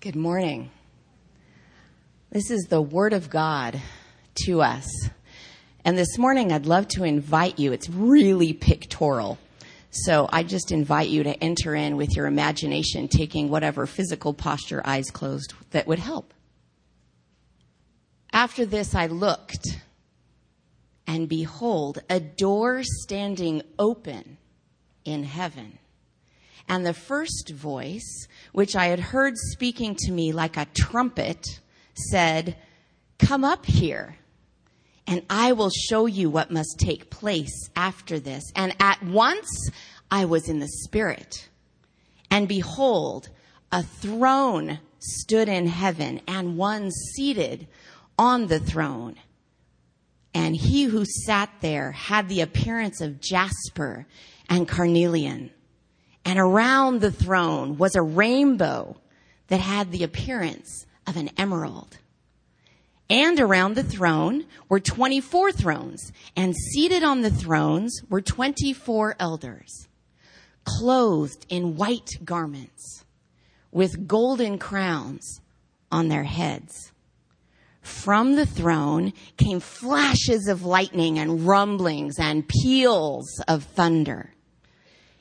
Good morning. This is the Word of God to us. And this morning I'd love to invite you. It's really pictorial. So I just invite you to enter in with your imagination, taking whatever physical posture, eyes closed, that would help. After this, I looked, and behold, a door standing open in heaven. And the first voice, which I had heard speaking to me like a trumpet, said, Come up here, and I will show you what must take place after this. And at once I was in the Spirit. And behold, a throne stood in heaven, and one seated on the throne. And he who sat there had the appearance of jasper and carnelian. And around the throne was a rainbow that had the appearance of an emerald. And around the throne were 24 thrones, and seated on the thrones were 24 elders, clothed in white garments, with golden crowns on their heads. From the throne came flashes of lightning and rumblings and peals of thunder.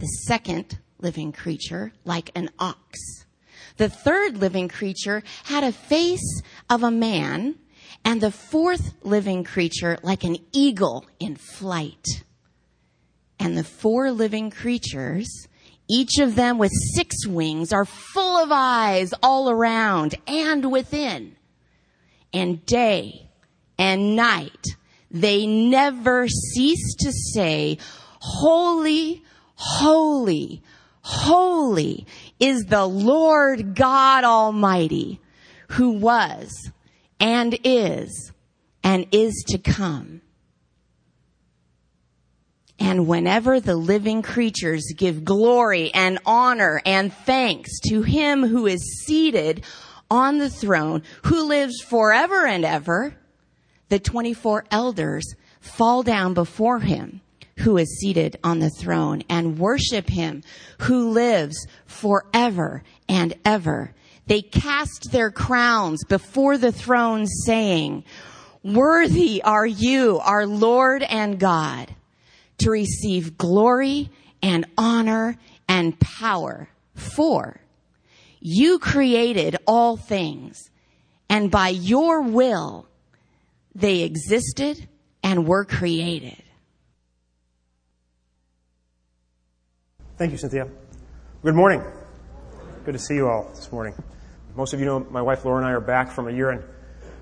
the second living creature like an ox. The third living creature had a face of a man, and the fourth living creature like an eagle in flight. And the four living creatures, each of them with six wings, are full of eyes all around and within. And day and night, they never cease to say, Holy, Holy, holy is the Lord God Almighty who was and is and is to come. And whenever the living creatures give glory and honor and thanks to him who is seated on the throne, who lives forever and ever, the 24 elders fall down before him who is seated on the throne and worship him who lives forever and ever. They cast their crowns before the throne saying, worthy are you, our Lord and God, to receive glory and honor and power for you created all things and by your will they existed and were created. Thank you, Cynthia. Good morning. Good to see you all this morning. Most of you know my wife Laura and I are back from a year in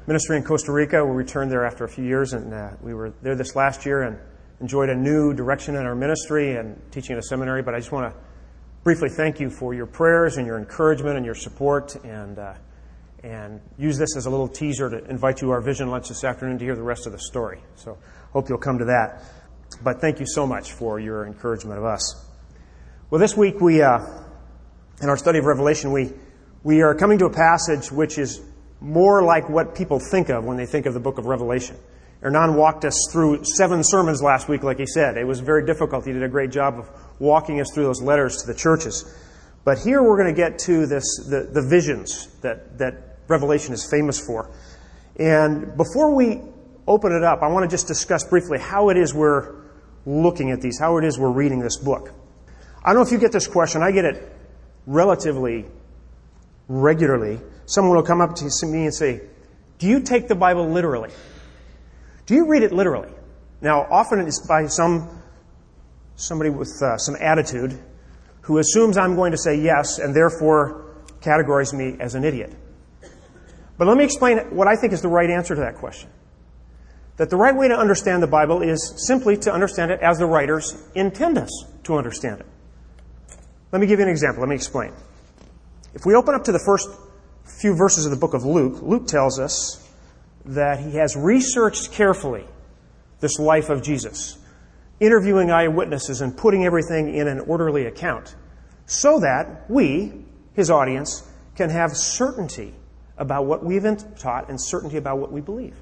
ministry in Costa Rica. We returned there after a few years, and uh, we were there this last year and enjoyed a new direction in our ministry and teaching at a seminary. But I just want to briefly thank you for your prayers and your encouragement and your support, and uh, and use this as a little teaser to invite you to our vision lunch this afternoon to hear the rest of the story. So hope you'll come to that. But thank you so much for your encouragement of us. Well, this week we, uh, in our study of Revelation, we, we are coming to a passage which is more like what people think of when they think of the book of Revelation. Hernan walked us through seven sermons last week, like he said. It was very difficult. He did a great job of walking us through those letters to the churches. But here we're going to get to this, the, the visions that, that Revelation is famous for. And before we open it up, I want to just discuss briefly how it is we're looking at these, how it is we're reading this book. I don't know if you get this question. I get it relatively regularly. Someone will come up to me and say, Do you take the Bible literally? Do you read it literally? Now, often it's by some somebody with uh, some attitude who assumes I'm going to say yes and therefore categorizes me as an idiot. But let me explain what I think is the right answer to that question. That the right way to understand the Bible is simply to understand it as the writers intend us to understand it. Let me give you an example. Let me explain. If we open up to the first few verses of the book of Luke, Luke tells us that he has researched carefully this life of Jesus, interviewing eyewitnesses and putting everything in an orderly account so that we, his audience, can have certainty about what we've been taught and certainty about what we believe.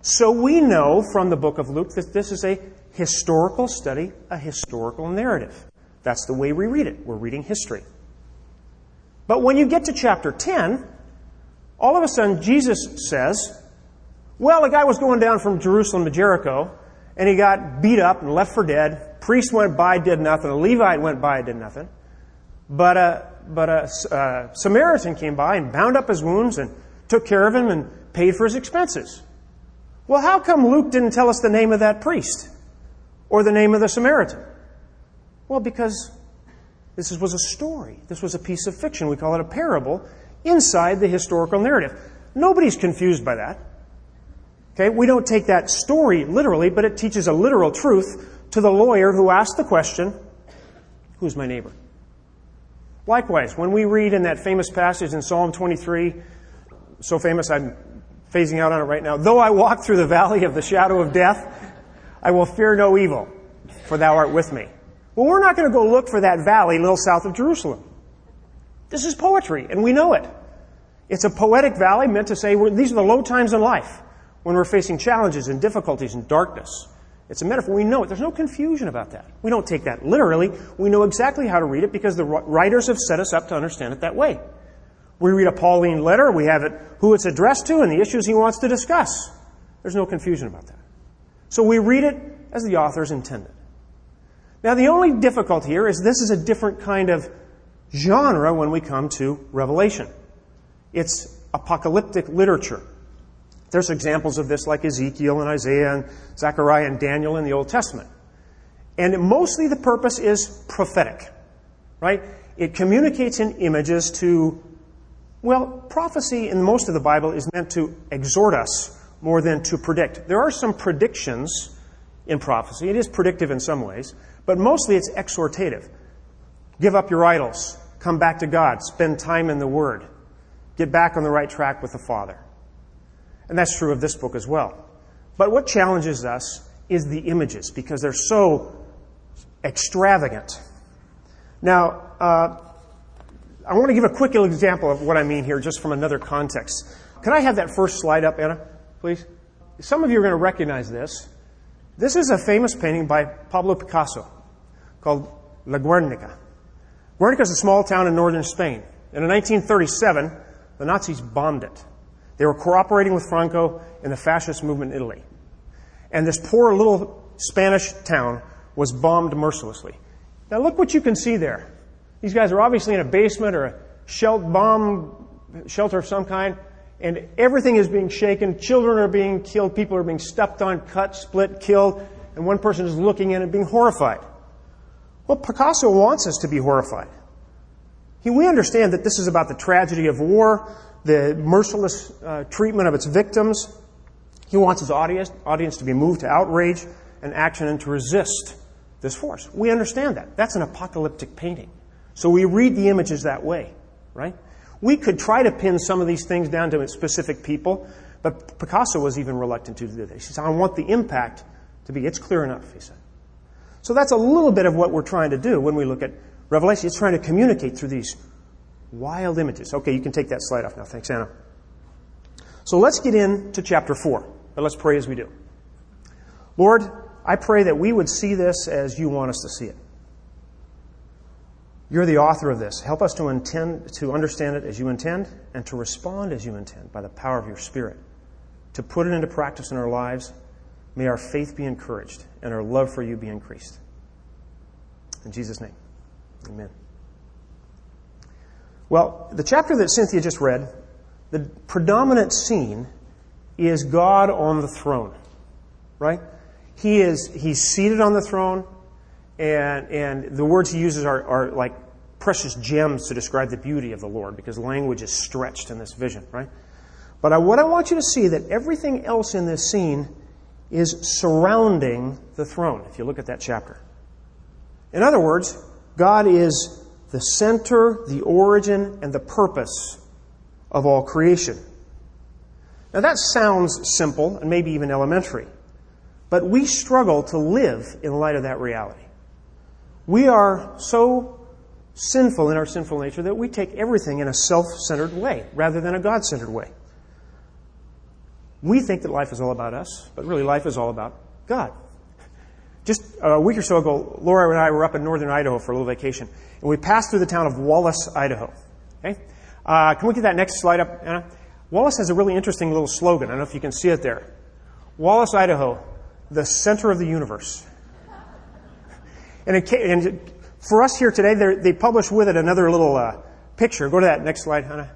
So we know from the book of Luke that this is a historical study, a historical narrative. That's the way we read it. We're reading history. But when you get to chapter 10, all of a sudden Jesus says, Well, a guy was going down from Jerusalem to Jericho, and he got beat up and left for dead. Priest went by, did nothing. A Levite went by, did nothing. But a, but a, a uh, Samaritan came by and bound up his wounds and took care of him and paid for his expenses. Well, how come Luke didn't tell us the name of that priest or the name of the Samaritan? Well, because this was a story. This was a piece of fiction. We call it a parable inside the historical narrative. Nobody's confused by that. Okay, we don't take that story literally, but it teaches a literal truth to the lawyer who asked the question, Who's my neighbor? Likewise, when we read in that famous passage in Psalm 23, so famous I'm phasing out on it right now, though I walk through the valley of the shadow of death, I will fear no evil, for thou art with me. Well, we're not going to go look for that valley a little south of Jerusalem. This is poetry, and we know it. It's a poetic valley meant to say these are the low times in life when we're facing challenges and difficulties and darkness. It's a metaphor. We know it. There's no confusion about that. We don't take that literally. We know exactly how to read it because the writers have set us up to understand it that way. We read a Pauline letter, we have it who it's addressed to and the issues he wants to discuss. There's no confusion about that. So we read it as the authors intended. Now, the only difficulty here is this is a different kind of genre when we come to Revelation. It's apocalyptic literature. There's examples of this like Ezekiel and Isaiah and Zechariah and Daniel in the Old Testament. And mostly the purpose is prophetic, right? It communicates in images to, well, prophecy in most of the Bible is meant to exhort us more than to predict. There are some predictions in prophecy. It is predictive in some ways, but mostly it's exhortative. Give up your idols. Come back to God. Spend time in the Word. Get back on the right track with the Father. And that's true of this book as well. But what challenges us is the images because they're so extravagant. Now, uh, I want to give a quick example of what I mean here just from another context. Can I have that first slide up, Anna, please? Some of you are going to recognize this. This is a famous painting by Pablo Picasso called La Guernica. Guernica is a small town in northern Spain. And in 1937, the Nazis bombed it. They were cooperating with Franco in the fascist movement in Italy. And this poor little Spanish town was bombed mercilessly. Now look what you can see there. These guys are obviously in a basement or a bomb shelter of some kind, and everything is being shaken. Children are being killed. People are being stepped on, cut, split, killed, and one person is looking in and being horrified. Well, Picasso wants us to be horrified. We understand that this is about the tragedy of war, the merciless uh, treatment of its victims. He wants his audience, audience to be moved to outrage and action and to resist this force. We understand that. That's an apocalyptic painting. So we read the images that way, right? We could try to pin some of these things down to specific people, but Picasso was even reluctant to do this. He said, I want the impact to be, it's clear enough, he said. So that's a little bit of what we're trying to do when we look at Revelation. It's trying to communicate through these Wild images. Okay, you can take that slide off now. Thanks, Anna. So let's get into chapter 4, but let's pray as we do. Lord, I pray that we would see this as you want us to see it. You're the author of this. Help us to intend to understand it as you intend and to respond as you intend by the power of your spirit. To put it into practice in our lives, may our faith be encouraged and our love for you be increased. In Jesus' name. Amen. Well, the chapter that Cynthia just read, the predominant scene is God on the throne, right? He is, he's seated on the throne, and, and the words he uses are, are like precious gems to describe the beauty of the Lord because language is stretched in this vision, right? But I, what I want you to see that everything else in this scene is surrounding the throne, if you look at that chapter. In other words, God is the center, the origin, and the purpose of all creation. Now that sounds simple and maybe even elementary, but we struggle to live in light of that reality. We are so sinful in our sinful nature that we take everything in a self centered way rather than a God centered way. We think that life is all about us, but really life is all about God. Just a week or so ago, Laura and I were up in northern Idaho for a little vacation, and we passed through the town of Wallace, Idaho. Okay? Uh, can we get that next slide up, Anna? Wallace has a really interesting little slogan. I don't know if you can see it there. Wallace, Idaho, the center of the universe. And, it, and for us here today, they publish with it another little uh, picture. Go to that next slide, Hannah.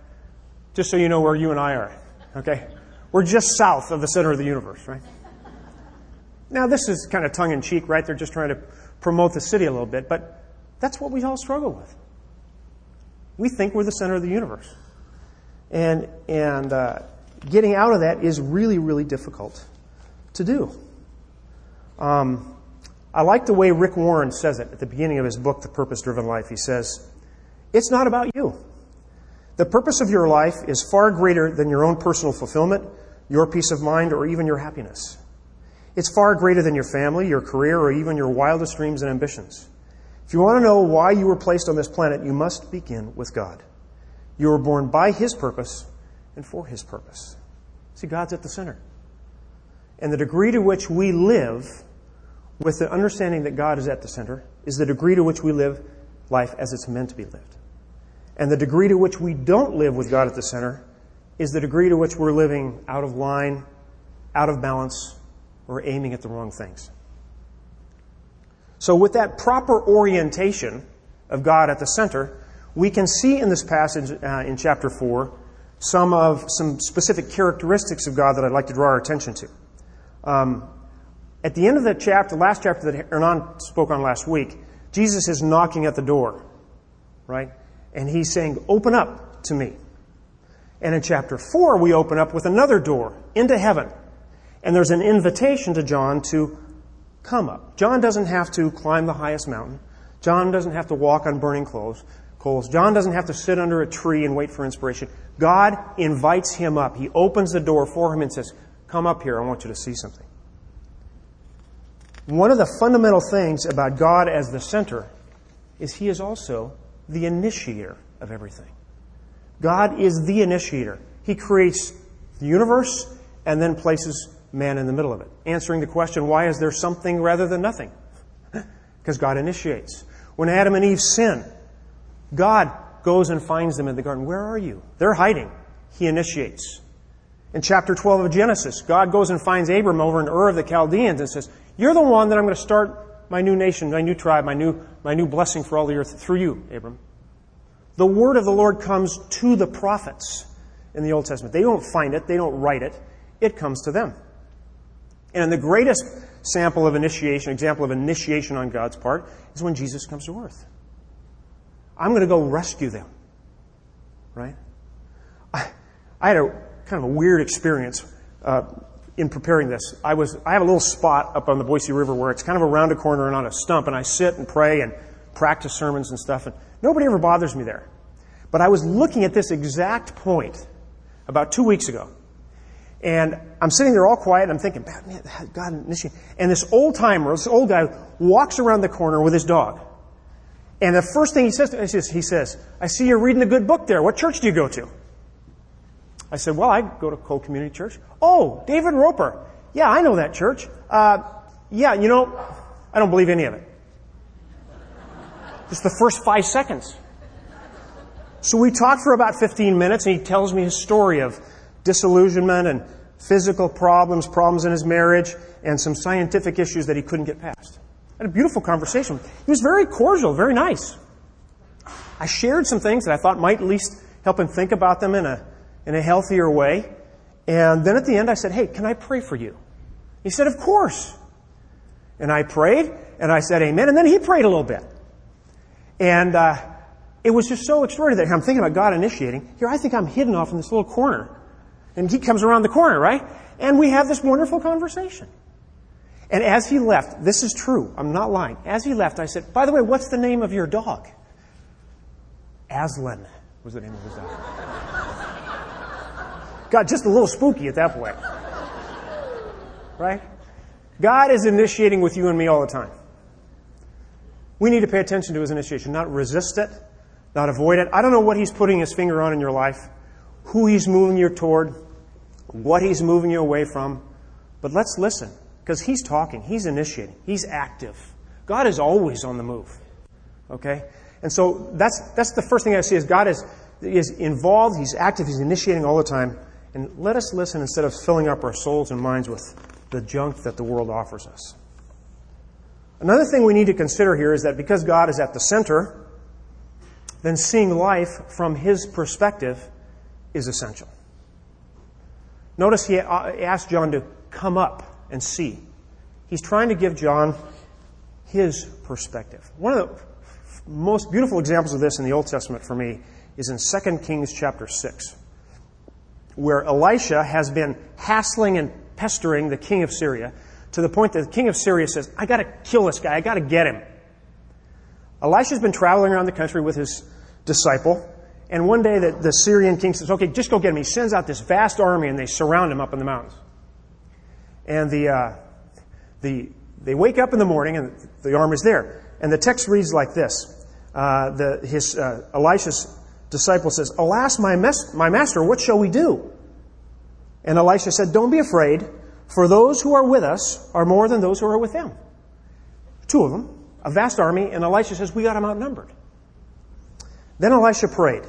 Just so you know where you and I are. Okay? We're just south of the center of the universe, right? Now, this is kind of tongue in cheek, right? They're just trying to promote the city a little bit, but that's what we all struggle with. We think we're the center of the universe. And, and uh, getting out of that is really, really difficult to do. Um, I like the way Rick Warren says it at the beginning of his book, The Purpose Driven Life. He says, It's not about you. The purpose of your life is far greater than your own personal fulfillment, your peace of mind, or even your happiness. It's far greater than your family, your career, or even your wildest dreams and ambitions. If you want to know why you were placed on this planet, you must begin with God. You were born by His purpose and for His purpose. See, God's at the center. And the degree to which we live with the understanding that God is at the center is the degree to which we live life as it's meant to be lived. And the degree to which we don't live with God at the center is the degree to which we're living out of line, out of balance, or aiming at the wrong things. So, with that proper orientation of God at the center, we can see in this passage uh, in chapter 4 some of some specific characteristics of God that I'd like to draw our attention to. Um, at the end of the chapter, last chapter that Hernan spoke on last week, Jesus is knocking at the door, right? And he's saying, Open up to me. And in chapter 4, we open up with another door into heaven. And there's an invitation to John to come up. John doesn't have to climb the highest mountain. John doesn't have to walk on burning coals. John doesn't have to sit under a tree and wait for inspiration. God invites him up. He opens the door for him and says, Come up here. I want you to see something. One of the fundamental things about God as the center is he is also the initiator of everything. God is the initiator. He creates the universe and then places man in the middle of it, answering the question, why is there something rather than nothing? because God initiates. When Adam and Eve sin, God goes and finds them in the garden. Where are you? They're hiding. He initiates. In chapter 12 of Genesis, God goes and finds Abram over in Ur of the Chaldeans and says, You're the one that I'm going to start my new nation, my new tribe, my new, my new blessing for all the earth through you, Abram. The word of the Lord comes to the prophets in the Old Testament. They don't find it, they don't write it, it comes to them. And the greatest sample of initiation, example of initiation on God's part, is when Jesus comes to earth. I'm going to go rescue them. Right? I, I had a kind of a weird experience uh, in preparing this. I was I have a little spot up on the Boise River where it's kind of around a corner and on a stump, and I sit and pray and practice sermons and stuff, and nobody ever bothers me there. But I was looking at this exact point about two weeks ago. And I'm sitting there all quiet, and I'm thinking, man, God, and this old timer, this old guy, walks around the corner with his dog. And the first thing he says to me, he says, I see you're reading a good book there. What church do you go to? I said, Well, I go to Cole Community Church. Oh, David Roper. Yeah, I know that church. Uh, yeah, you know, I don't believe any of it. Just the first five seconds. So we talked for about 15 minutes, and he tells me his story of disillusionment and physical problems, problems in his marriage, and some scientific issues that he couldn't get past had a beautiful conversation. He was very cordial, very nice. I shared some things that I thought might at least help him think about them in a, in a healthier way. And then at the end, I said, Hey, can I pray for you? He said, Of course. And I prayed, and I said, Amen. And then he prayed a little bit. And uh, it was just so extraordinary that I'm thinking about God initiating. Here, I think I'm hidden off in this little corner. And he comes around the corner, right? And we have this wonderful conversation. And as he left, this is true, I'm not lying. As he left, I said, By the way, what's the name of your dog? Aslan was the name of his daughter. Got just a little spooky at that point. Right? God is initiating with you and me all the time. We need to pay attention to his initiation, not resist it, not avoid it. I don't know what he's putting his finger on in your life, who he's moving you toward, what he's moving you away from, but let's listen because he's talking, he's initiating, he's active. God is always on the move. Okay? And so that's, that's the first thing I see is God is, is involved, he's active, he's initiating all the time. And let us listen instead of filling up our souls and minds with the junk that the world offers us. Another thing we need to consider here is that because God is at the center, then seeing life from his perspective is essential. Notice he uh, asked John to come up and see. He's trying to give John his perspective. One of the most beautiful examples of this in the Old Testament for me is in 2 Kings chapter 6, where Elisha has been hassling and pestering the king of Syria to the point that the king of Syria says, I got to kill this guy, I got to get him. Elisha's been traveling around the country with his disciple, and one day the, the Syrian king says, Okay, just go get him. He sends out this vast army, and they surround him up in the mountains. And the, uh, the, they wake up in the morning, and the army's there. And the text reads like this uh, the, his, uh, Elisha's disciple says, Alas, my, mes- my master, what shall we do? And Elisha said, Don't be afraid, for those who are with us are more than those who are with them. Two of them, a vast army, and Elisha says, We got them outnumbered. Then Elisha prayed,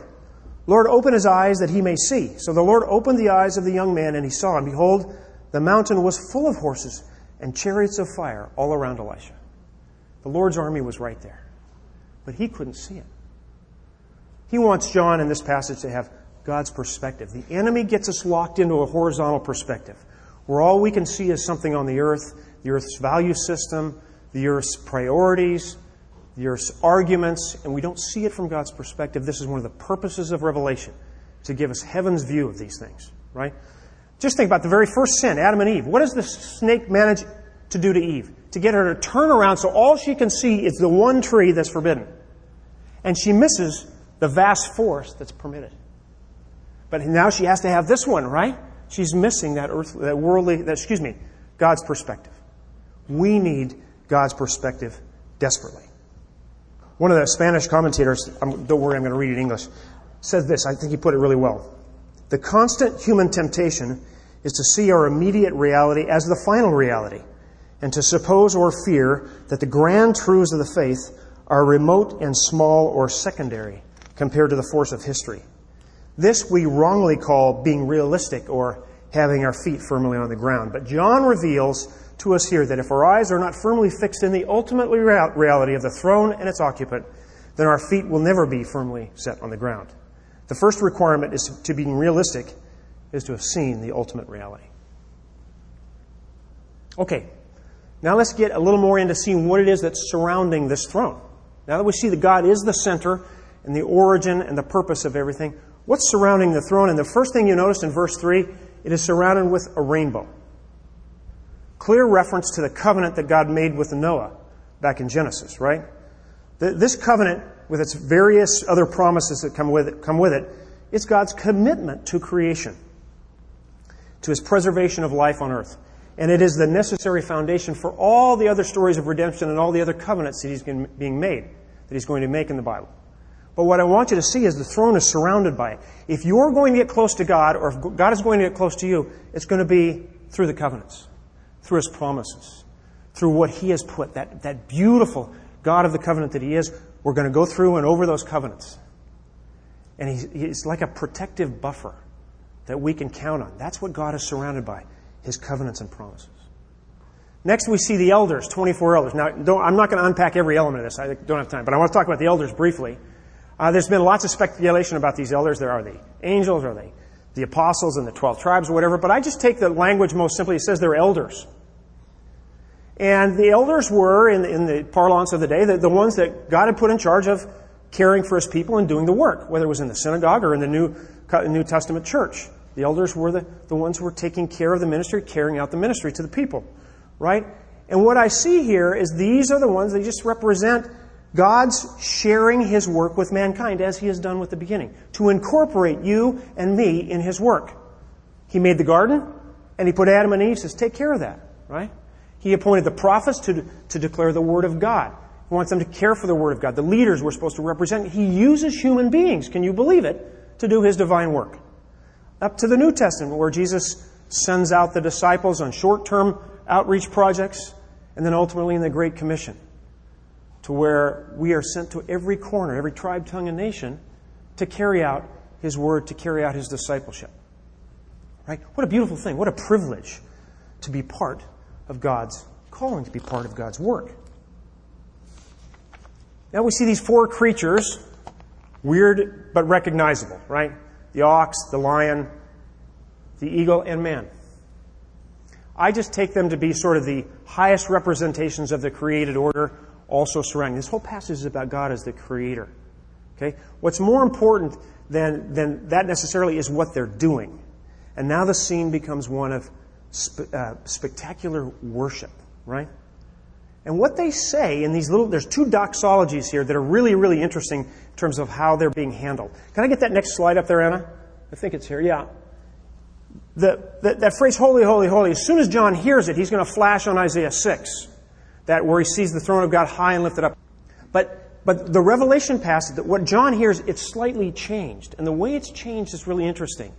Lord, open his eyes that he may see. So the Lord opened the eyes of the young man, and he saw, and behold, the mountain was full of horses and chariots of fire all around Elisha. The Lord's army was right there, but he couldn't see it. He wants John in this passage to have God's perspective. The enemy gets us locked into a horizontal perspective where all we can see is something on the earth, the earth's value system, the earth's priorities, the earth's arguments, and we don't see it from God's perspective. This is one of the purposes of Revelation, to give us heaven's view of these things, right? Just think about the very first sin, Adam and Eve. What does the snake manage to do to Eve? To get her to turn around so all she can see is the one tree that's forbidden. And she misses the vast force that's permitted. But now she has to have this one, right? She's missing that earthly, that worldly, that, excuse me, God's perspective. We need God's perspective desperately. One of the Spanish commentators, don't worry, I'm going to read it in English, says this. I think he put it really well. The constant human temptation is to see our immediate reality as the final reality, and to suppose or fear that the grand truths of the faith are remote and small or secondary compared to the force of history. This we wrongly call being realistic or having our feet firmly on the ground. But John reveals to us here that if our eyes are not firmly fixed in the ultimate reality of the throne and its occupant, then our feet will never be firmly set on the ground. The first requirement is to be realistic is to have seen the ultimate reality. Okay, now let's get a little more into seeing what it is that's surrounding this throne. Now that we see that God is the center and the origin and the purpose of everything, what's surrounding the throne? And the first thing you notice in verse 3, it is surrounded with a rainbow. Clear reference to the covenant that God made with Noah back in Genesis, right? This covenant, with its various other promises that come with it, come with it, it's God's commitment to creation, to his preservation of life on earth. And it is the necessary foundation for all the other stories of redemption and all the other covenants that he's being made, that he's going to make in the Bible. But what I want you to see is the throne is surrounded by it. If you're going to get close to God, or if God is going to get close to you, it's going to be through the covenants, through His promises, through what He has put, that, that beautiful God of the covenant that He is. We're going to go through and over those covenants. And he's, he's like a protective buffer that we can count on. That's what God is surrounded by, His covenants and promises. Next, we see the elders, 24 elders. Now, I'm not going to unpack every element of this. I don't have time. But I want to talk about the elders briefly. Uh, there's been lots of speculation about these elders. There are the angels, or the, the apostles, and the 12 tribes, or whatever. But I just take the language most simply. It says they're elders. And the elders were, in, in the parlance of the day, the, the ones that God had put in charge of caring for his people and doing the work, whether it was in the synagogue or in the New, New Testament church. The elders were the, the ones who were taking care of the ministry, carrying out the ministry to the people. Right? And what I see here is these are the ones they just represent God's sharing his work with mankind as he has done with the beginning, to incorporate you and me in his work. He made the garden, and he put Adam and Eve, says, take care of that, right? He appointed the prophets to, to declare the word of God. He wants them to care for the word of God. The leaders were supposed to represent. He uses human beings, can you believe it, to do his divine work. Up to the New Testament, where Jesus sends out the disciples on short term outreach projects, and then ultimately in the Great Commission, to where we are sent to every corner, every tribe, tongue, and nation to carry out His word, to carry out His discipleship. Right? What a beautiful thing. What a privilege to be part of God's calling, to be part of God's work. Now we see these four creatures, weird but recognizable, right? The ox, the lion, the eagle, and man. I just take them to be sort of the highest representations of the created order, also surrounding. This whole passage is about God as the creator. Okay? What's more important than, than that necessarily is what they're doing. And now the scene becomes one of uh, spectacular worship, right? And what they say in these little, there's two doxologies here that are really, really interesting in terms of how they're being handled. Can I get that next slide up there, Anna? I think it's here, yeah the, the, that phrase, holy, holy, holy, as soon as John hears it, he's going to flash on Isaiah 6, that where he sees the throne of God high and lifted up. But, but the Revelation passage, that what John hears, it's slightly changed. And the way it's changed is really interesting.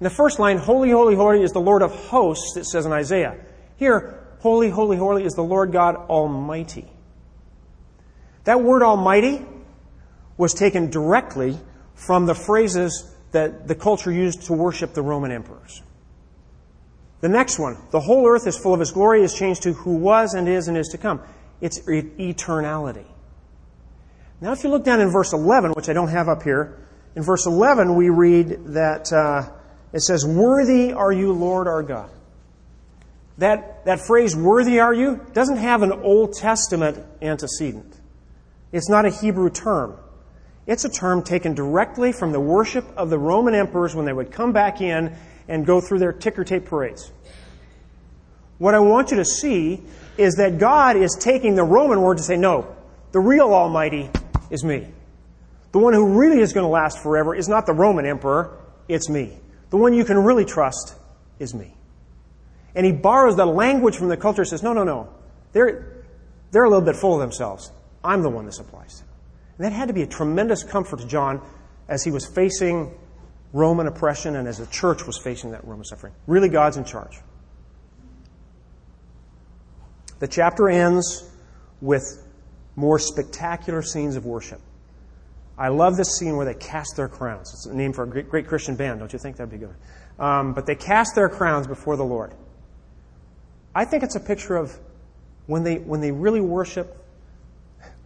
In the first line, holy, holy, holy is the Lord of hosts, it says in Isaiah. Here, holy, holy, holy is the Lord God Almighty. That word Almighty was taken directly from the phrases that the culture used to worship the Roman emperors. The next one, the whole earth is full of his glory, is changed to who was and is and is to come. It's eternality. Now, if you look down in verse 11, which I don't have up here, in verse 11 we read that uh, it says, Worthy are you, Lord our God. That, that phrase, worthy are you, doesn't have an Old Testament antecedent. It's not a Hebrew term. It's a term taken directly from the worship of the Roman emperors when they would come back in and go through their ticker tape parades. What I want you to see is that God is taking the Roman word to say, no, the real Almighty is me. The one who really is going to last forever is not the Roman emperor, it's me. The one you can really trust is me. And he borrows the language from the culture and says, no, no, no. They're, they're a little bit full of themselves. I'm the one this applies to. And that had to be a tremendous comfort to John as he was facing Roman oppression and as the church was facing that Roman suffering. Really, God's in charge. The chapter ends with more spectacular scenes of worship. I love this scene where they cast their crowns. It's a name for a great, great Christian band, don't you think? That'd be good. Um, but they cast their crowns before the Lord. I think it's a picture of when they, when they really worship,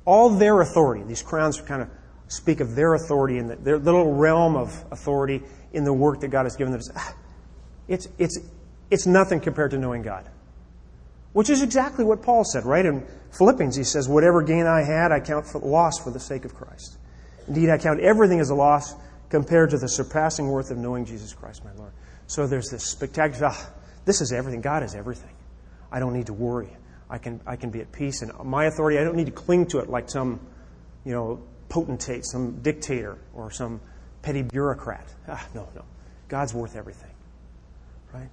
all their authority. These crowns are kind of speak of their authority and their little realm of authority in the work that God has given them. It's, it's, it's nothing compared to knowing God. Which is exactly what Paul said, right? In Philippians, he says, Whatever gain I had, I count for loss for the sake of Christ. Indeed, I count everything as a loss compared to the surpassing worth of knowing Jesus Christ, my Lord. So there's this spectacular, ah, this is everything. God is everything. I don't need to worry. I can, I can be at peace. And my authority, I don't need to cling to it like some, you know, potentate, some dictator, or some petty bureaucrat. Ah, no, no. God's worth everything. Right?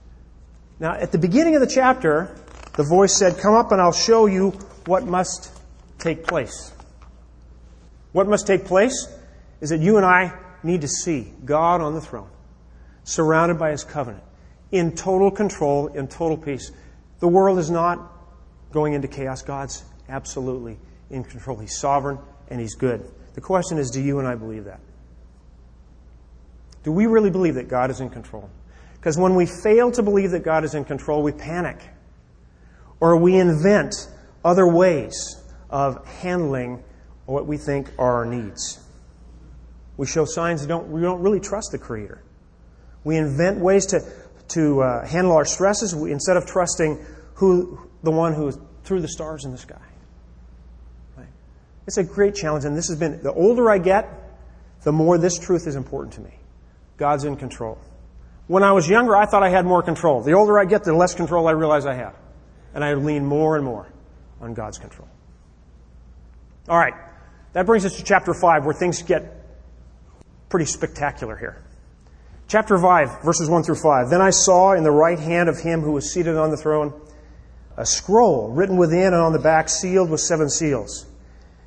Now, at the beginning of the chapter, the voice said, Come up and I'll show you what must take place. What must take place is that you and I need to see God on the throne, surrounded by his covenant, in total control, in total peace. The world is not going into chaos. God's absolutely in control. He's sovereign and He's good. The question is do you and I believe that? Do we really believe that God is in control? Because when we fail to believe that God is in control, we panic. Or we invent other ways of handling what we think are our needs. We show signs that don't, we don't really trust the Creator. We invent ways to, to uh, handle our stresses we, instead of trusting who, the one who threw the stars in the sky. It's a great challenge, and this has been the older I get, the more this truth is important to me. God's in control. When I was younger, I thought I had more control. The older I get, the less control I realize I have. And I lean more and more on God's control. All right, That brings us to chapter 5, where things get pretty spectacular here. Chapter 5, verses 1 through 5. Then I saw in the right hand of him who was seated on the throne a scroll written within and on the back, sealed with seven seals.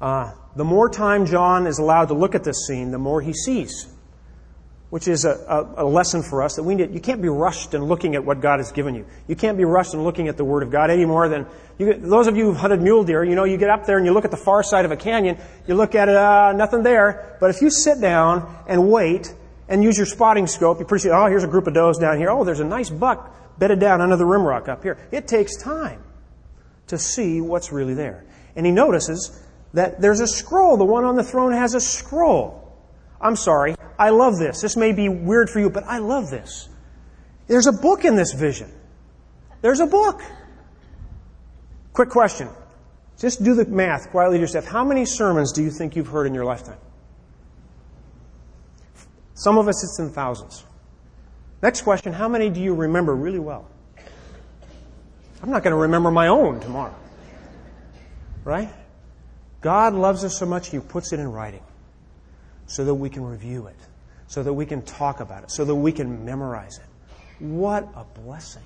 Uh, the more time John is allowed to look at this scene, the more he sees which is a, a, a, lesson for us that we need. You can't be rushed in looking at what God has given you. You can't be rushed in looking at the Word of God any more than you, those of you who've hunted mule deer. You know, you get up there and you look at the far side of a canyon. You look at it, uh, nothing there. But if you sit down and wait and use your spotting scope, you appreciate. Oh, here's a group of does down here. Oh, there's a nice buck bedded down under the rim rock up here. It takes time to see what's really there. And he notices that there's a scroll. The one on the throne has a scroll. I'm sorry. I love this. This may be weird for you, but I love this. There's a book in this vision. There's a book. Quick question. Just do the math quietly to yourself. How many sermons do you think you've heard in your lifetime? Some of us, it's in thousands. Next question How many do you remember really well? I'm not going to remember my own tomorrow. Right? God loves us so much, He puts it in writing so that we can review it so that we can talk about it, so that we can memorize it. What a blessing.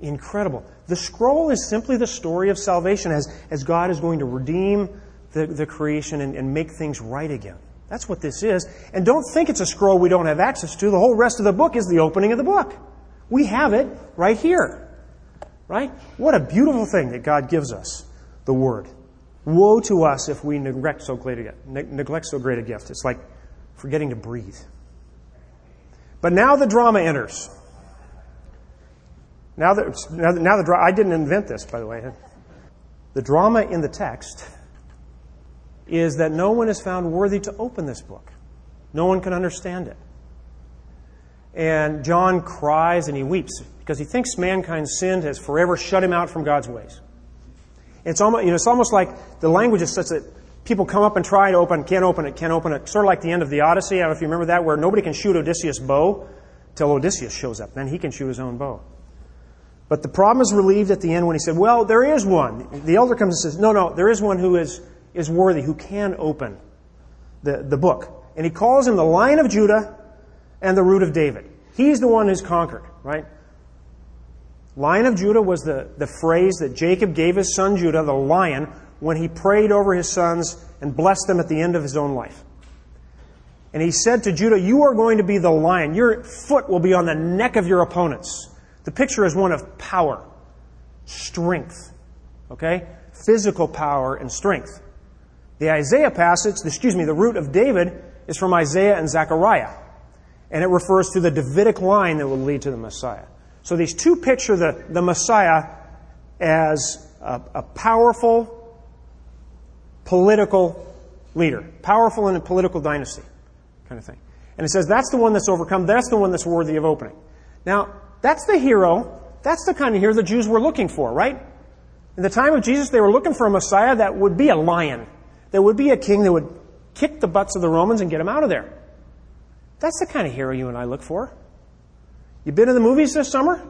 Incredible. The scroll is simply the story of salvation as, as God is going to redeem the, the creation and, and make things right again. That's what this is. And don't think it's a scroll we don't have access to. The whole rest of the book is the opening of the book. We have it right here. Right? What a beautiful thing that God gives us, the Word. Woe to us if we neglect so great a, neglect so great a gift. It's like forgetting to breathe. But now the drama enters. Now the, now, the, now the I didn't invent this, by the way. The drama in the text is that no one is found worthy to open this book. No one can understand it. And John cries and he weeps because he thinks mankind's sin has forever shut him out from God's ways. It's almost, you know, it's almost like the language is such that people come up and try to open, can't open it, can't open it. Sort of like the end of the Odyssey. I don't know if you remember that, where nobody can shoot Odysseus' bow till Odysseus shows up. Then he can shoot his own bow. But the problem is relieved at the end when he said, Well, there is one. The elder comes and says, No, no, there is one who is, is worthy, who can open the, the book. And he calls him the Lion of Judah and the Root of David. He's the one who's conquered, right? Lion of Judah was the, the phrase that Jacob gave his son Judah, the lion, when he prayed over his sons and blessed them at the end of his own life. And he said to Judah, You are going to be the lion. Your foot will be on the neck of your opponents. The picture is one of power, strength, okay? Physical power and strength. The Isaiah passage, excuse me, the root of David is from Isaiah and Zechariah. And it refers to the Davidic line that will lead to the Messiah. So these two picture the, the Messiah as a, a powerful, political leader, powerful in a political dynasty, kind of thing. And it says that's the one that's overcome, that's the one that's worthy of opening. Now, that's the hero, that's the kind of hero the Jews were looking for, right? In the time of Jesus, they were looking for a Messiah that would be a lion, that would be a king that would kick the butts of the Romans and get them out of there. That's the kind of hero you and I look for. You've been in the movies this summer?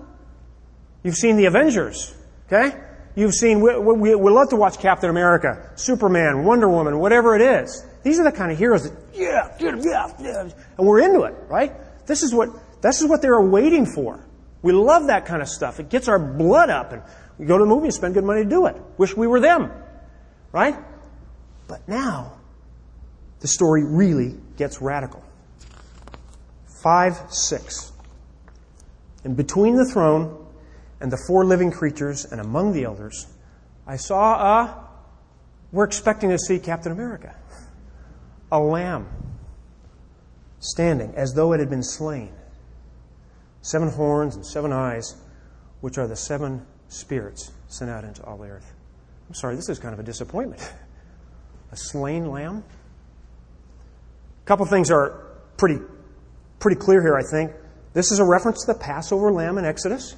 You've seen the Avengers, okay? You've seen, we, we, we love to watch Captain America, Superman, Wonder Woman, whatever it is. These are the kind of heroes that, yeah, yeah, yeah, and we're into it, right? This is what, this is what they're waiting for. We love that kind of stuff. It gets our blood up and we go to the movie and spend good money to do it. Wish we were them, right? But now, the story really gets radical. 5 6. And between the throne and the four living creatures and among the elders, I saw a, we're expecting to see Captain America, a lamb standing as though it had been slain, seven horns and seven eyes, which are the seven spirits sent out into all the earth. I'm sorry, this is kind of a disappointment. A slain lamb? A couple things are pretty pretty clear here, I think. This is a reference to the Passover lamb in Exodus.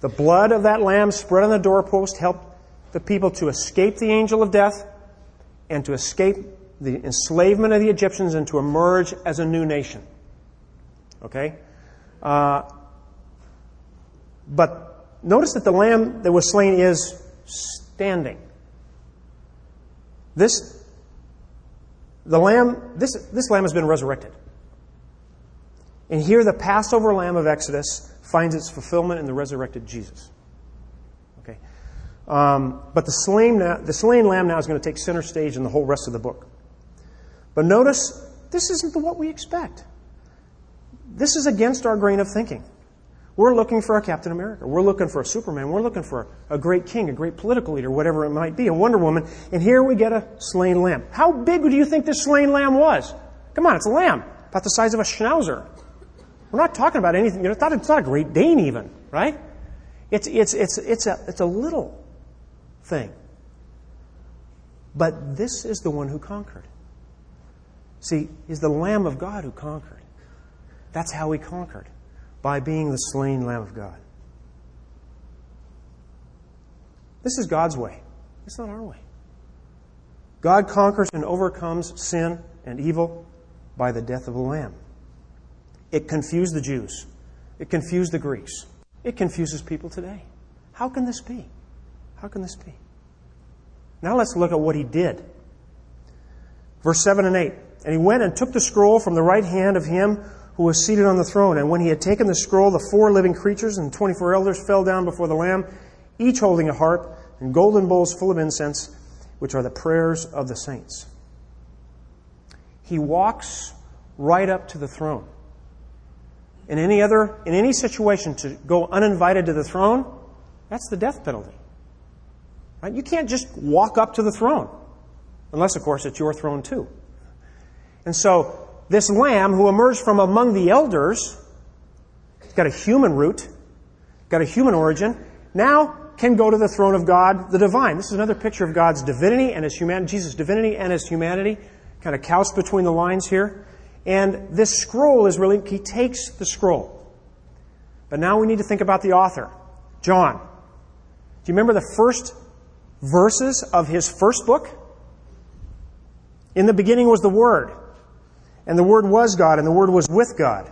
The blood of that lamb spread on the doorpost helped the people to escape the angel of death and to escape the enslavement of the Egyptians and to emerge as a new nation. Okay? Uh, but notice that the lamb that was slain is standing. This, the lamb, this, this lamb has been resurrected. And here the Passover lamb of Exodus finds its fulfillment in the resurrected Jesus. Okay? Um, but the slain, now, the slain lamb now is going to take center stage in the whole rest of the book. But notice, this isn't what we expect. This is against our grain of thinking. We're looking for a Captain America. We're looking for a Superman. We're looking for a great king, a great political leader, whatever it might be, a Wonder Woman. And here we get a slain lamb. How big do you think this slain lamb was? Come on, it's a lamb, about the size of a schnauzer. We're not talking about anything. You know, it's, not, it's not a Great Dane even, right? It's, it's, it's, it's, a, it's a little thing. But this is the one who conquered. See, he's the Lamb of God who conquered. That's how he conquered, by being the slain Lamb of God. This is God's way. It's not our way. God conquers and overcomes sin and evil by the death of a lamb. It confused the Jews. It confused the Greeks. It confuses people today. How can this be? How can this be? Now let's look at what he did. Verse 7 and 8. And he went and took the scroll from the right hand of him who was seated on the throne. And when he had taken the scroll, the four living creatures and the 24 elders fell down before the Lamb, each holding a harp and golden bowls full of incense, which are the prayers of the saints. He walks right up to the throne in any other, in any situation to go uninvited to the throne, that's the death penalty. Right? You can't just walk up to the throne. Unless, of course, it's your throne too. And so, this lamb who emerged from among the elders, has got a human root, got a human origin, now can go to the throne of God, the divine. This is another picture of God's divinity and his humanity, Jesus' divinity and his humanity, kind of couched between the lines here. And this scroll is really, he takes the scroll. But now we need to think about the author, John. Do you remember the first verses of his first book? In the beginning was the Word, and the Word was God, and the Word was with God,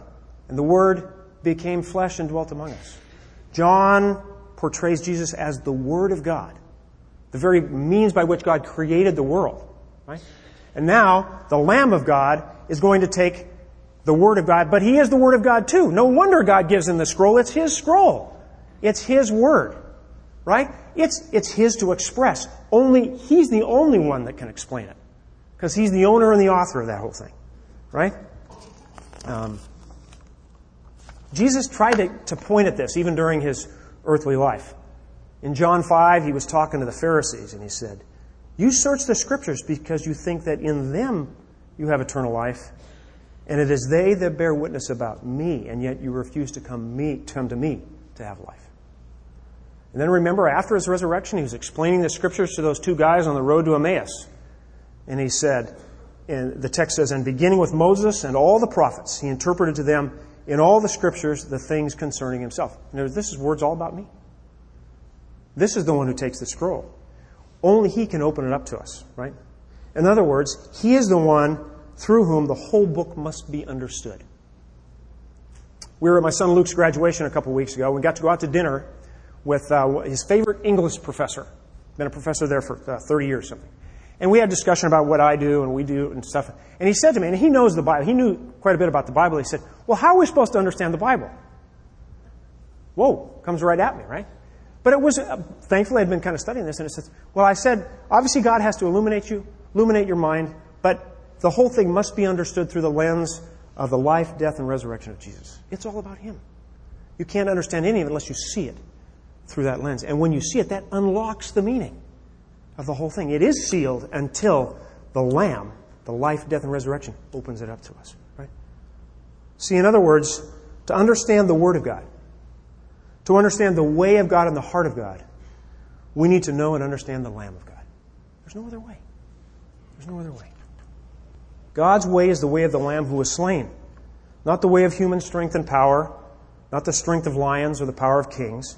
and the Word became flesh and dwelt among us. John portrays Jesus as the Word of God, the very means by which God created the world. Right? And now, the Lamb of God is going to take the Word of God, but He is the Word of God too. No wonder God gives him the scroll. It's His scroll. It's His Word. Right? It's, it's His to express. Only, He's the only one that can explain it. Because He's the owner and the author of that whole thing. Right? Um, Jesus tried to, to point at this even during His earthly life. In John 5, He was talking to the Pharisees and He said, You search the Scriptures because you think that in them you have eternal life. And it is they that bear witness about me, and yet you refuse to come, me, come to me to have life. And then remember, after his resurrection, he was explaining the scriptures to those two guys on the road to Emmaus. And he said, and the text says, and beginning with Moses and all the prophets, he interpreted to them in all the scriptures the things concerning himself. And this is words all about me. This is the one who takes the scroll. Only he can open it up to us, right? In other words, he is the one through whom the whole book must be understood. We were at my son Luke's graduation a couple weeks ago. We got to go out to dinner with uh, his favorite English professor. Been a professor there for uh, 30 years something. And we had a discussion about what I do and we do and stuff. And he said to me, and he knows the Bible, he knew quite a bit about the Bible. He said, Well, how are we supposed to understand the Bible? Whoa, comes right at me, right? But it was, uh, thankfully, I'd been kind of studying this, and it says, Well, I said, obviously, God has to illuminate you, illuminate your mind, but the whole thing must be understood through the lens of the life, death, and resurrection of Jesus. It's all about Him. You can't understand any of it unless you see it through that lens. And when you see it, that unlocks the meaning of the whole thing. It is sealed until the Lamb, the life, death, and resurrection, opens it up to us. Right? See, in other words, to understand the Word of God, to understand the way of God and the heart of God, we need to know and understand the Lamb of God. There's no other way. There's no other way. God's way is the way of the Lamb who was slain. Not the way of human strength and power, not the strength of lions or the power of kings.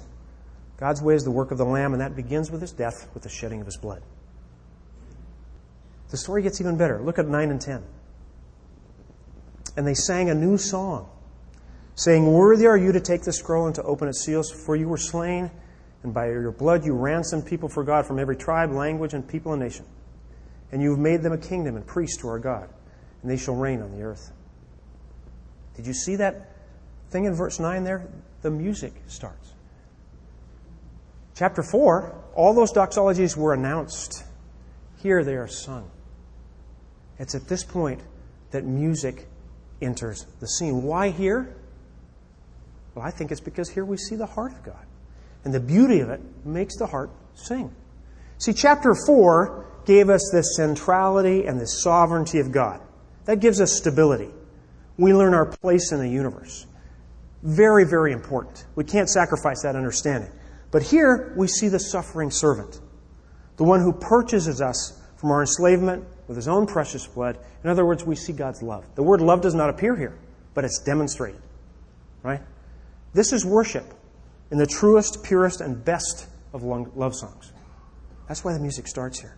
God's way is the work of the Lamb, and that begins with his death, with the shedding of his blood. The story gets even better. Look at 9 and 10. And they sang a new song, saying, Worthy are you to take the scroll and to open its seals, for you were slain, and by your blood you ransomed people for God from every tribe, language, and people and nation. And you have made them a kingdom and priests to our God, and they shall reign on the earth. Did you see that thing in verse 9 there? The music starts. Chapter 4, all those doxologies were announced. Here they are sung. It's at this point that music enters the scene. Why here? Well, I think it's because here we see the heart of God. And the beauty of it makes the heart sing. See, chapter 4 gave us this centrality and the sovereignty of God. That gives us stability. We learn our place in the universe. Very, very important. We can't sacrifice that understanding. But here we see the suffering servant, the one who purchases us from our enslavement with his own precious blood. In other words, we see God's love. The word love does not appear here, but it's demonstrated. Right? This is worship in the truest, purest, and best of love songs. That's why the music starts here.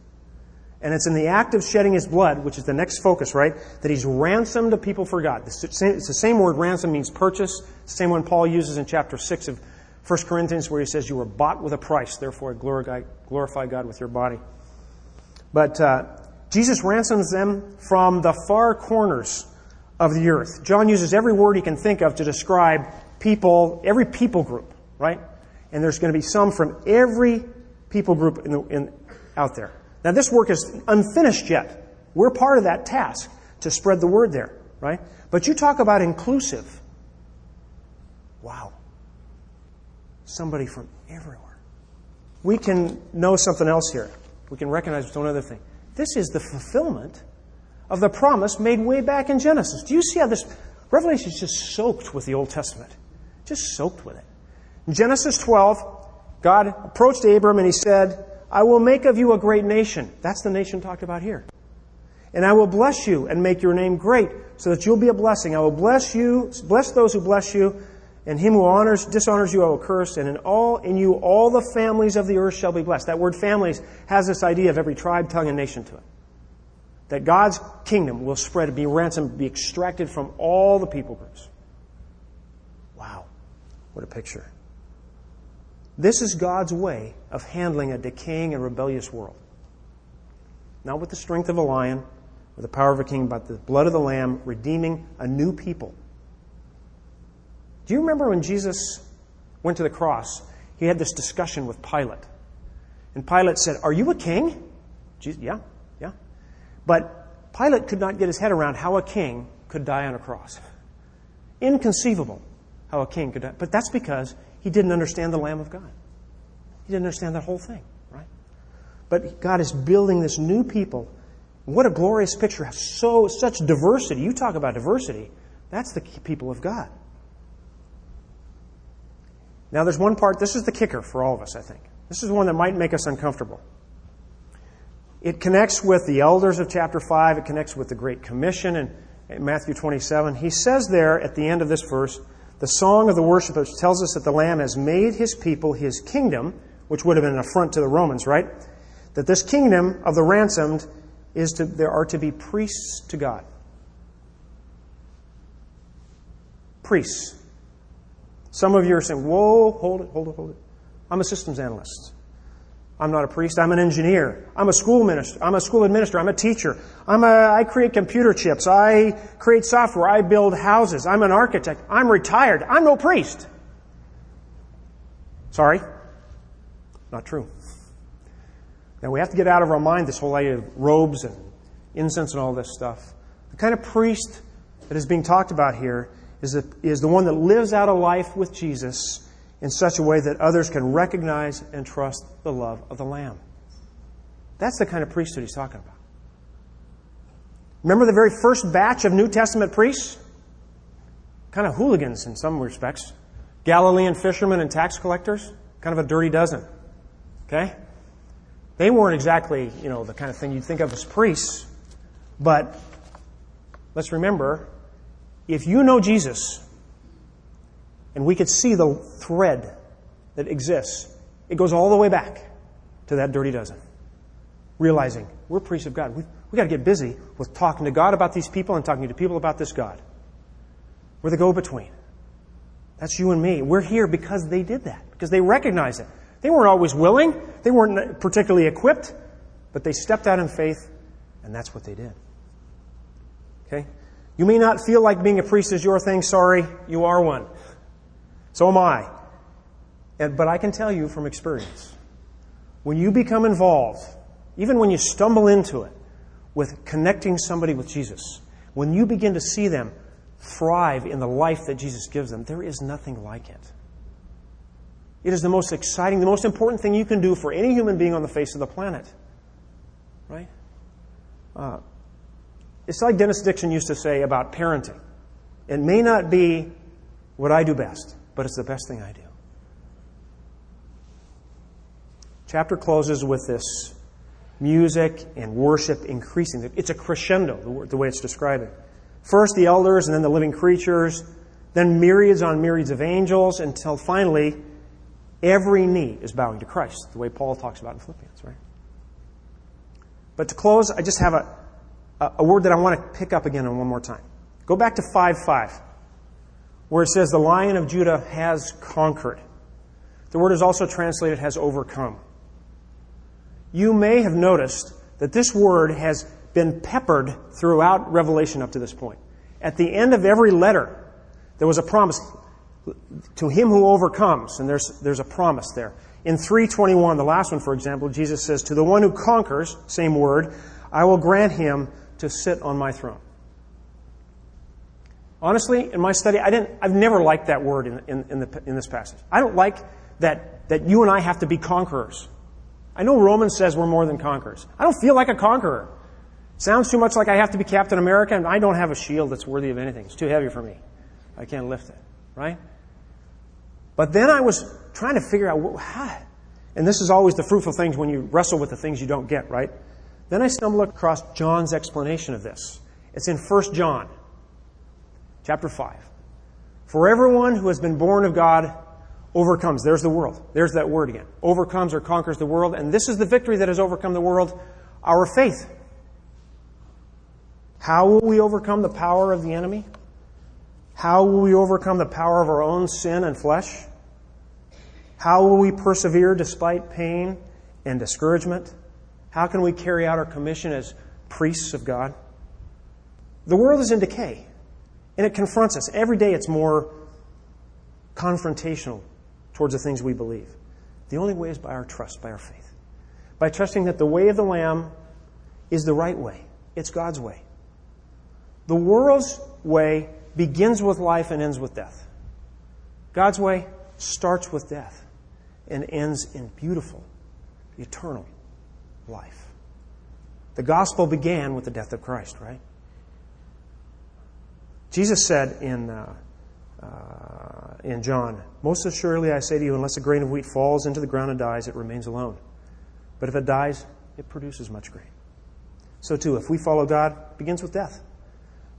And it's in the act of shedding his blood, which is the next focus, right? That he's ransomed the people for God. It's the same word, ransom means purchase. The same one Paul uses in chapter 6 of 1 Corinthians, where he says, You were bought with a price, therefore glorify God with your body. But uh, Jesus ransoms them from the far corners of the earth. John uses every word he can think of to describe people, every people group, right? And there's going to be some from every people group in the, in, out there. Now, this work is unfinished yet. We're part of that task to spread the word there, right? But you talk about inclusive. Wow. Somebody from everywhere. We can know something else here. We can recognize one other thing. This is the fulfillment of the promise made way back in Genesis. Do you see how this Revelation is just soaked with the Old Testament? Just soaked with it. In Genesis 12, God approached Abram and he said, I will make of you a great nation. That's the nation talked about here. And I will bless you and make your name great so that you'll be a blessing. I will bless you, bless those who bless you, and him who honors, dishonors you I will curse, and in all in you all the families of the earth shall be blessed. That word families has this idea of every tribe, tongue, and nation to it. That God's kingdom will spread, be ransomed, be extracted from all the people groups. What a picture. This is God's way of handling a decaying and rebellious world. Not with the strength of a lion or the power of a king, but the blood of the Lamb redeeming a new people. Do you remember when Jesus went to the cross? He had this discussion with Pilate. And Pilate said, Are you a king? Jesus, yeah, yeah. But Pilate could not get his head around how a king could die on a cross. Inconceivable how a king could die. But that's because he didn't understand the Lamb of God. He didn't understand that whole thing, right? But God is building this new people. What a glorious picture. So such diversity. You talk about diversity. That's the people of God. Now there's one part, this is the kicker for all of us, I think. This is one that might make us uncomfortable. It connects with the elders of chapter 5. It connects with the Great Commission in Matthew 27. He says there at the end of this verse, the song of the worshipers tells us that the Lamb has made his people his kingdom, which would have been an affront to the Romans, right? That this kingdom of the ransomed is to, there are to be priests to God. Priests. Some of you are saying, whoa, hold it, hold it, hold it. I'm a systems analyst. I'm not a priest. I'm an engineer. I'm a school minister. I'm a school administrator. I'm a teacher. I'm a, I create computer chips. I create software. I build houses. I'm an architect. I'm retired. I'm no priest. Sorry. Not true. Now we have to get out of our mind this whole idea of robes and incense and all this stuff. The kind of priest that is being talked about here is the, is the one that lives out a life with Jesus in such a way that others can recognize and trust the love of the Lamb. That's the kind of priesthood he's talking about. Remember the very first batch of New Testament priests? Kind of hooligans in some respects. Galilean fishermen and tax collectors. Kind of a dirty dozen. Okay? They weren't exactly, you know, the kind of thing you'd think of as priests. But let's remember, if you know Jesus, and we could see the thread that exists, it goes all the way back to that dirty dozen. Realizing we're priests of God. We've, we've got to get busy with talking to God about these people and talking to people about this God. We're the go between. That's you and me. We're here because they did that, because they recognized it. They weren't always willing, they weren't particularly equipped, but they stepped out in faith, and that's what they did. Okay? You may not feel like being a priest is your thing. Sorry, you are one. So am I. And, but I can tell you from experience when you become involved, even when you stumble into it, with connecting somebody with Jesus, when you begin to see them thrive in the life that Jesus gives them, there is nothing like it. It is the most exciting, the most important thing you can do for any human being on the face of the planet. Right? Uh, it's like Dennis Dixon used to say about parenting. It may not be what I do best, but it's the best thing I do. Chapter closes with this music and worship increasing. It's a crescendo, the way it's describing. First the elders, and then the living creatures, then myriads on myriads of angels, until finally every knee is bowing to Christ, the way Paul talks about in Philippians, right? But to close, I just have a, a word that I want to pick up again on one more time. Go back to 5 5, where it says, The lion of Judah has conquered. The word is also translated has overcome. You may have noticed that this word has been peppered throughout Revelation up to this point. At the end of every letter, there was a promise to him who overcomes, and there's, there's a promise there. In 321, the last one, for example, Jesus says, To the one who conquers, same word, I will grant him to sit on my throne. Honestly, in my study, I didn't, I've never liked that word in, in, in, the, in this passage. I don't like that, that you and I have to be conquerors. I know Romans says we're more than conquerors. I don't feel like a conqueror. Sounds too much like I have to be Captain America, and I don't have a shield that's worthy of anything. It's too heavy for me. I can't lift it, right? But then I was trying to figure out how, and this is always the fruitful things when you wrestle with the things you don't get, right? Then I stumbled across John's explanation of this. It's in 1 John, chapter 5. For everyone who has been born of God overcomes. There's the world. There's that word again. Overcomes or conquers the world. And this is the victory that has overcome the world our faith. How will we overcome the power of the enemy? How will we overcome the power of our own sin and flesh? How will we persevere despite pain and discouragement? How can we carry out our commission as priests of God? The world is in decay, and it confronts us. Every day it's more confrontational towards the things we believe. The only way is by our trust, by our faith. By trusting that the way of the Lamb is the right way, it's God's way. The world's way begins with life and ends with death. God's way starts with death and ends in beautiful, eternal life. The gospel began with the death of Christ, right? Jesus said in, uh, uh, in John, Most assuredly I say to you, unless a grain of wheat falls into the ground and dies, it remains alone. But if it dies, it produces much grain. So too, if we follow God, it begins with death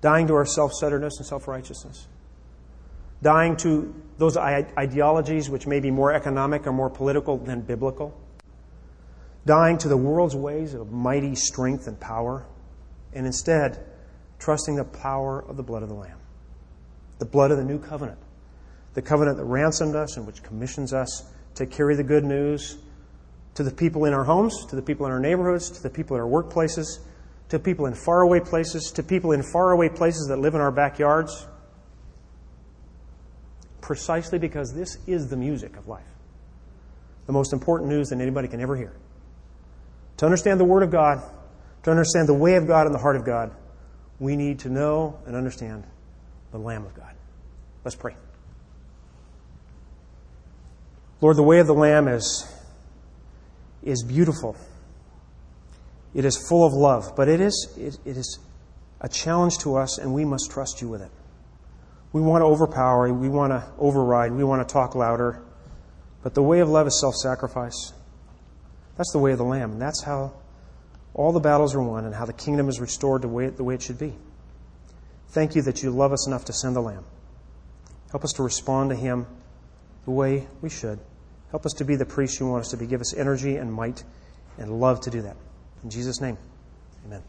dying to our self centeredness and self righteousness, dying to those ideologies which may be more economic or more political than biblical, dying to the world's ways of mighty strength and power, and instead trusting the power of the blood of the Lamb, the blood of the new covenant, the covenant that ransomed us and which commissions us to carry the good news to the people in our homes, to the people in our neighborhoods, to the people in our workplaces to people in faraway places, to people in faraway places that live in our backyards, precisely because this is the music of life. The most important news that anybody can ever hear. To understand the Word of God, to understand the way of God and the heart of God, we need to know and understand the Lamb of God. Let's pray. Lord, the way of the Lamb is, is beautiful. It is full of love, but it is, it, it is a challenge to us, and we must trust you with it. We want to overpower, we want to override, we want to talk louder, but the way of love is self sacrifice. That's the way of the Lamb, and that's how all the battles are won and how the kingdom is restored the way, the way it should be. Thank you that you love us enough to send the Lamb. Help us to respond to him the way we should. Help us to be the priests you want us to be. Give us energy and might and love to do that. In Jesus' name, amen.